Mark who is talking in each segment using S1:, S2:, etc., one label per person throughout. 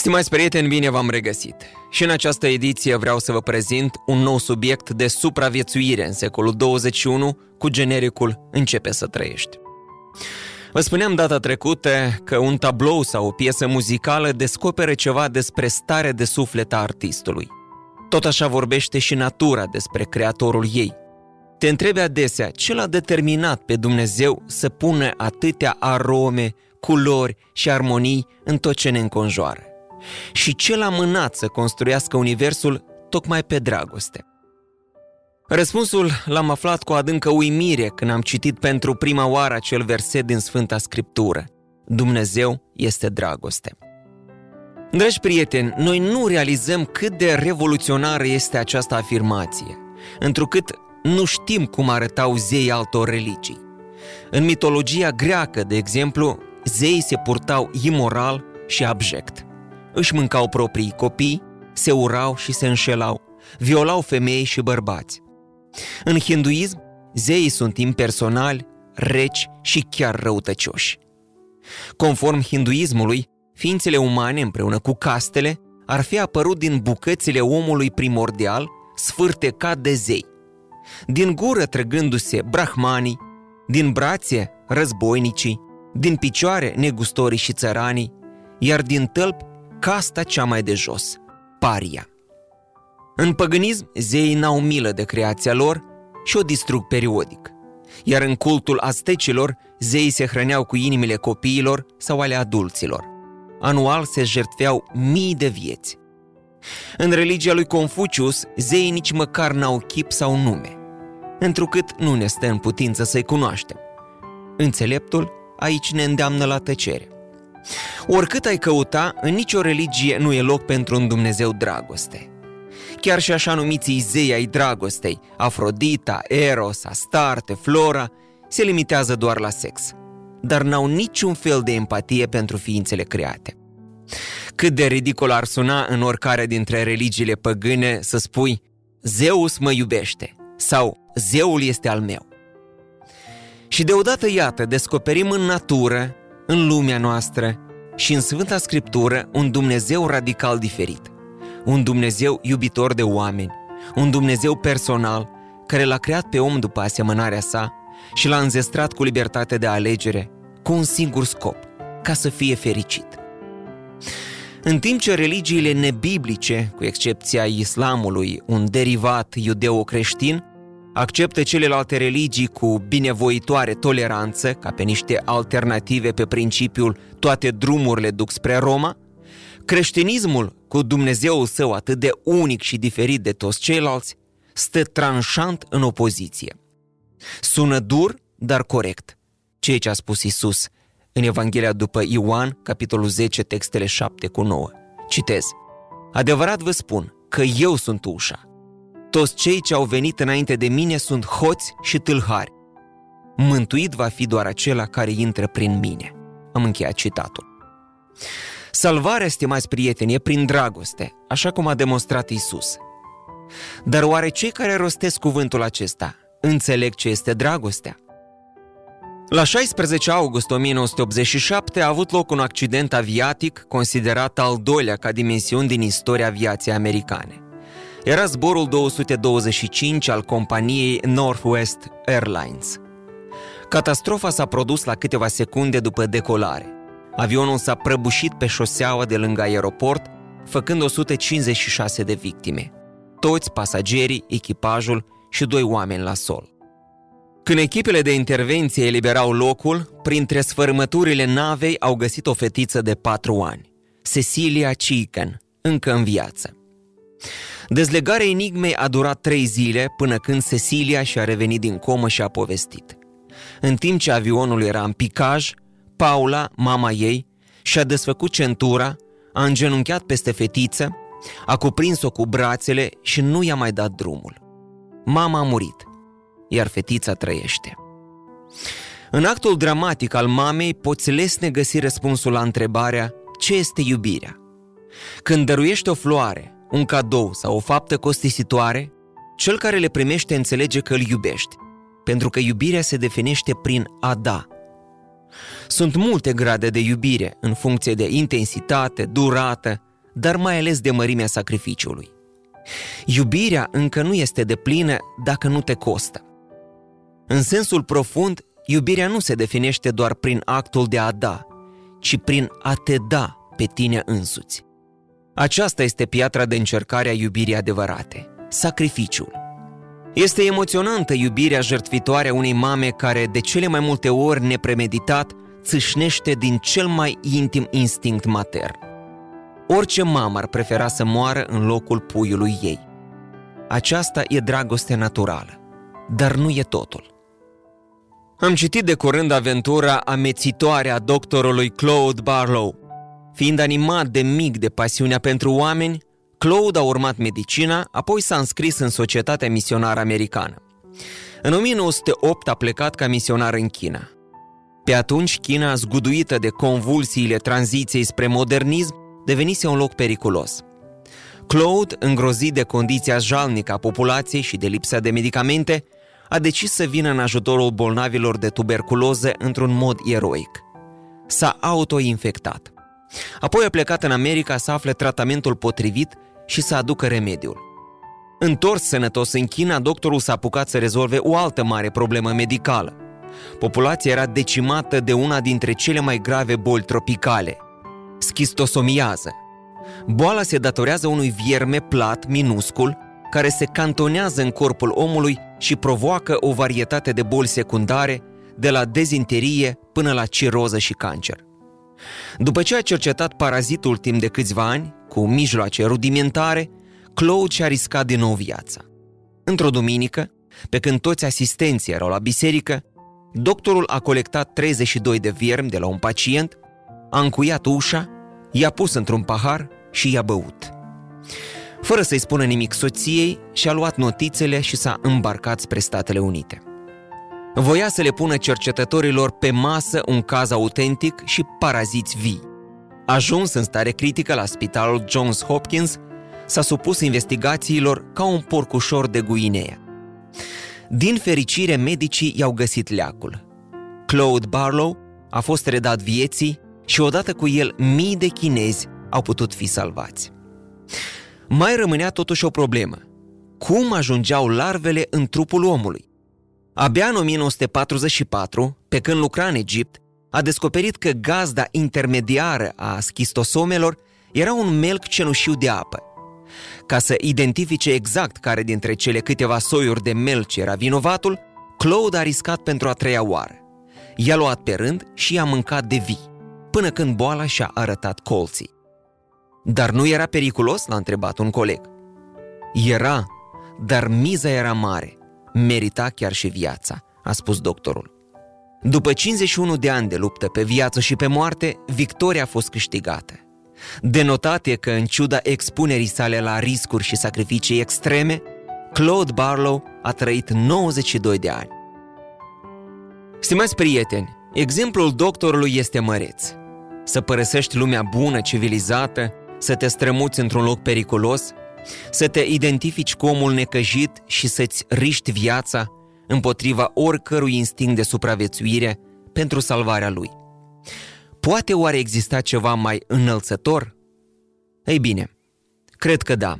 S1: Stimați prieteni, bine v-am regăsit! Și în această ediție vreau să vă prezint un nou subiect de supraviețuire în secolul 21 cu genericul Începe să trăiești. Vă spuneam data trecută că un tablou sau o piesă muzicală descoperă ceva despre stare de suflet a artistului. Tot așa vorbește și natura despre creatorul ei. Te întrebi adesea ce l-a determinat pe Dumnezeu să pună atâtea arome, culori și armonii în tot ce ne înconjoară și ce l-a mânat să construiască universul tocmai pe dragoste. Răspunsul l-am aflat cu adâncă uimire când am citit pentru prima oară acel verset din Sfânta Scriptură. Dumnezeu este dragoste. Dragi prieteni, noi nu realizăm cât de revoluționară este această afirmație, întrucât nu știm cum arătau zeii altor religii. În mitologia greacă, de exemplu, zeii se purtau imoral și abject își mâncau proprii copii, se urau și se înșelau, violau femei și bărbați. În hinduism, zeii sunt impersonali, reci și chiar răutăcioși. Conform hinduismului, ființele umane împreună cu castele ar fi apărut din bucățile omului primordial, sfârtecat de zei. Din gură trăgându-se brahmanii, din brațe războinicii, din picioare negustorii și țăranii, iar din tălpi casta cea mai de jos, paria. În păgânism, zeii n-au milă de creația lor și o distrug periodic. Iar în cultul aztecilor, zeii se hrăneau cu inimile copiilor sau ale adulților. Anual se jertfeau mii de vieți. În religia lui Confucius, zeii nici măcar n-au chip sau nume, întrucât nu ne stă în putință să-i cunoaștem. Înțeleptul aici ne îndeamnă la tăcere. Oricât ai căuta, în nicio religie nu e loc pentru un Dumnezeu dragoste. Chiar și așa numiții zei ai dragostei, Afrodita, Eros, Astarte, Flora, se limitează doar la sex, dar n-au niciun fel de empatie pentru ființele create. Cât de ridicol ar suna în oricare dintre religiile păgâne să spui Zeus mă iubește sau Zeul este al meu. Și deodată, iată, descoperim în natură în lumea noastră și în Sfânta Scriptură un Dumnezeu radical diferit. Un Dumnezeu iubitor de oameni, un Dumnezeu personal care l-a creat pe om după asemănarea sa și l-a înzestrat cu libertate de alegere, cu un singur scop, ca să fie fericit. În timp ce religiile nebiblice, cu excepția islamului, un derivat iudeo-creștin, acceptă celelalte religii cu binevoitoare toleranță, ca pe niște alternative pe principiul toate drumurile duc spre Roma, creștinismul, cu Dumnezeul său atât de unic și diferit de toți ceilalți, stă tranșant în opoziție. Sună dur, dar corect, ceea ce a spus Isus în Evanghelia după Ioan, capitolul 10, textele 7 cu 9. Citez. Adevărat vă spun că eu sunt ușa. Toți cei ce au venit înainte de mine sunt hoți și tâlhari. Mântuit va fi doar acela care intră prin mine. Am încheiat citatul. Salvarea, stimați prieteni, e prin dragoste, așa cum a demonstrat Isus. Dar oare cei care rostesc cuvântul acesta înțeleg ce este dragostea? La 16 august 1987 a avut loc un accident aviatic considerat al doilea ca dimensiuni din istoria aviației americane. Era zborul 225 al companiei Northwest Airlines. Catastrofa s-a produs la câteva secunde după decolare. Avionul s-a prăbușit pe șoseaua de lângă aeroport, făcând 156 de victime. Toți pasagerii, echipajul și doi oameni la sol. Când echipele de intervenție eliberau locul, printre sfărâmăturile navei au găsit o fetiță de patru ani, Cecilia Chicken, încă în viață. Dezlegarea enigmei a durat trei zile până când Cecilia și-a revenit din comă și a povestit. În timp ce avionul era în picaj, Paula, mama ei, și-a desfăcut centura, a îngenunchiat peste fetiță, A cuprins-o cu brațele și nu i-a mai dat drumul. Mama a murit, iar fetița trăiește. În actul dramatic al mamei poți lesne găsi răspunsul la întrebarea ce este iubirea. Când dăruiești o floare, un cadou sau o faptă costisitoare, cel care le primește înțelege că îl iubești, pentru că iubirea se definește prin a da. Sunt multe grade de iubire în funcție de intensitate, durată, dar mai ales de mărimea sacrificiului. Iubirea încă nu este de plină dacă nu te costă. În sensul profund, iubirea nu se definește doar prin actul de a da, ci prin a te da pe tine însuți. Aceasta este piatra de încercare a iubirii adevărate, sacrificiul. Este emoționantă iubirea jertfitoare a unei mame care, de cele mai multe ori nepremeditat, țâșnește din cel mai intim instinct matern. Orice mamă ar prefera să moară în locul puiului ei. Aceasta e dragoste naturală, dar nu e totul. Am citit de curând aventura amețitoare a doctorului Claude Barlow. Fiind animat de mic de pasiunea pentru oameni, Claude a urmat medicina, apoi s-a înscris în Societatea Misionară Americană. În 1908 a plecat ca misionar în China. Pe atunci, China, zguduită de convulsiile tranziției spre modernism, devenise un loc periculos. Claude, îngrozit de condiția jalnică a populației și de lipsa de medicamente, a decis să vină în ajutorul bolnavilor de tuberculoză într-un mod eroic. S-a autoinfectat. Apoi a plecat în America să afle tratamentul potrivit și să aducă remediul. Întors sănătos în China, doctorul s-a apucat să rezolve o altă mare problemă medicală. Populația era decimată de una dintre cele mai grave boli tropicale, schistosomiază. Boala se datorează unui vierme plat, minuscul, care se cantonează în corpul omului și provoacă o varietate de boli secundare, de la dezinterie până la ciroză și cancer. După ce a cercetat parazitul timp de câțiva ani, cu mijloace rudimentare, Claude și-a riscat din nou viața. Într-o duminică, pe când toți asistenții erau la biserică, doctorul a colectat 32 de viermi de la un pacient, a încuiat ușa, i-a pus într-un pahar și i-a băut. Fără să-i spună nimic soției, și-a luat notițele și s-a îmbarcat spre Statele Unite. Voia să le pună cercetătorilor pe masă un caz autentic și paraziți vii. Ajuns în stare critică la spitalul Johns Hopkins, s-a supus investigațiilor ca un porcușor de Guinea. Din fericire, medicii i-au găsit leacul. Claude Barlow a fost redat vieții și odată cu el mii de chinezi au putut fi salvați. Mai rămânea totuși o problemă. Cum ajungeau larvele în trupul omului? Abia în 1944, pe când lucra în Egipt, a descoperit că gazda intermediară a schistosomelor era un melc cenușiu de apă. Ca să identifice exact care dintre cele câteva soiuri de melci era vinovatul, Claude a riscat pentru a treia oară. I-a luat pe rând și i-a mâncat de vii, până când boala și-a arătat colții. Dar nu era periculos? l-a întrebat un coleg. Era, dar miza era mare. Merita chiar și viața, a spus doctorul. După 51 de ani de luptă pe viață și pe moarte, victoria a fost câștigată. Denotat e că, în ciuda expunerii sale la riscuri și sacrificii extreme, Claude Barlow a trăit 92 de ani. Stimați prieteni, exemplul doctorului este măreț. Să părăsești lumea bună, civilizată, să te strămuți într-un loc periculos, să te identifici cu omul necăjit și să-ți riști viața împotriva oricărui instinct de supraviețuire pentru salvarea lui. Poate oare exista ceva mai înălțător? Ei bine, cred că da.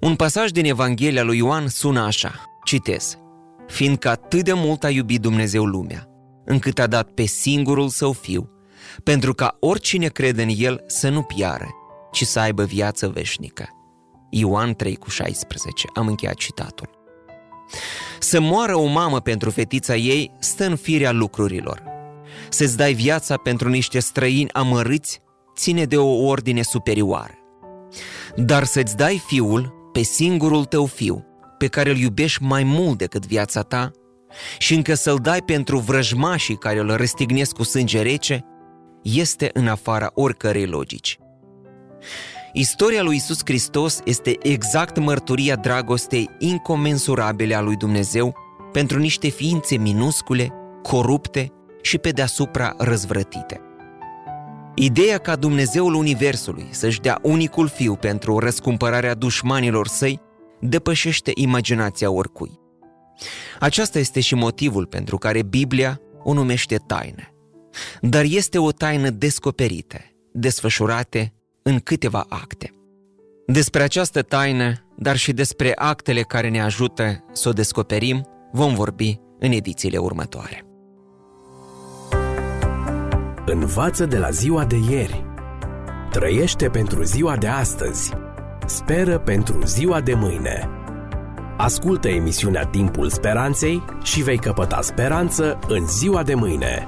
S1: Un pasaj din Evanghelia lui Ioan sună așa, citez, Fiindcă atât de mult a iubit Dumnezeu lumea, încât a dat pe singurul său fiu, pentru ca oricine crede în el să nu piară, ci să aibă viață veșnică. Ioan 3 cu 16. Am încheiat citatul. Să moară o mamă pentru fetița ei stă în firea lucrurilor. Să-ți dai viața pentru niște străini amărâți ține de o ordine superioară. Dar să-ți dai fiul pe singurul tău fiu, pe care îl iubești mai mult decât viața ta, și încă să-l dai pentru vrăjmașii care îl răstignesc cu sânge rece, este în afara oricărei logici. Istoria lui Isus Hristos este exact mărturia dragostei incomensurabile a lui Dumnezeu pentru niște ființe minuscule, corupte și pe deasupra răzvrătite. Ideea ca Dumnezeul Universului să-și dea unicul fiu pentru răscumpărarea dușmanilor săi depășește imaginația oricui. Aceasta este și motivul pentru care Biblia o numește taină. Dar este o taină descoperită, desfășurate în câteva acte. Despre această taină, dar și despre actele care ne ajută să o descoperim, vom vorbi în edițiile următoare.
S2: Învață de la ziua de ieri. Trăiește pentru ziua de astăzi. Speră pentru ziua de mâine. Ascultă emisiunea Timpul Speranței și vei căpăta speranță în ziua de mâine.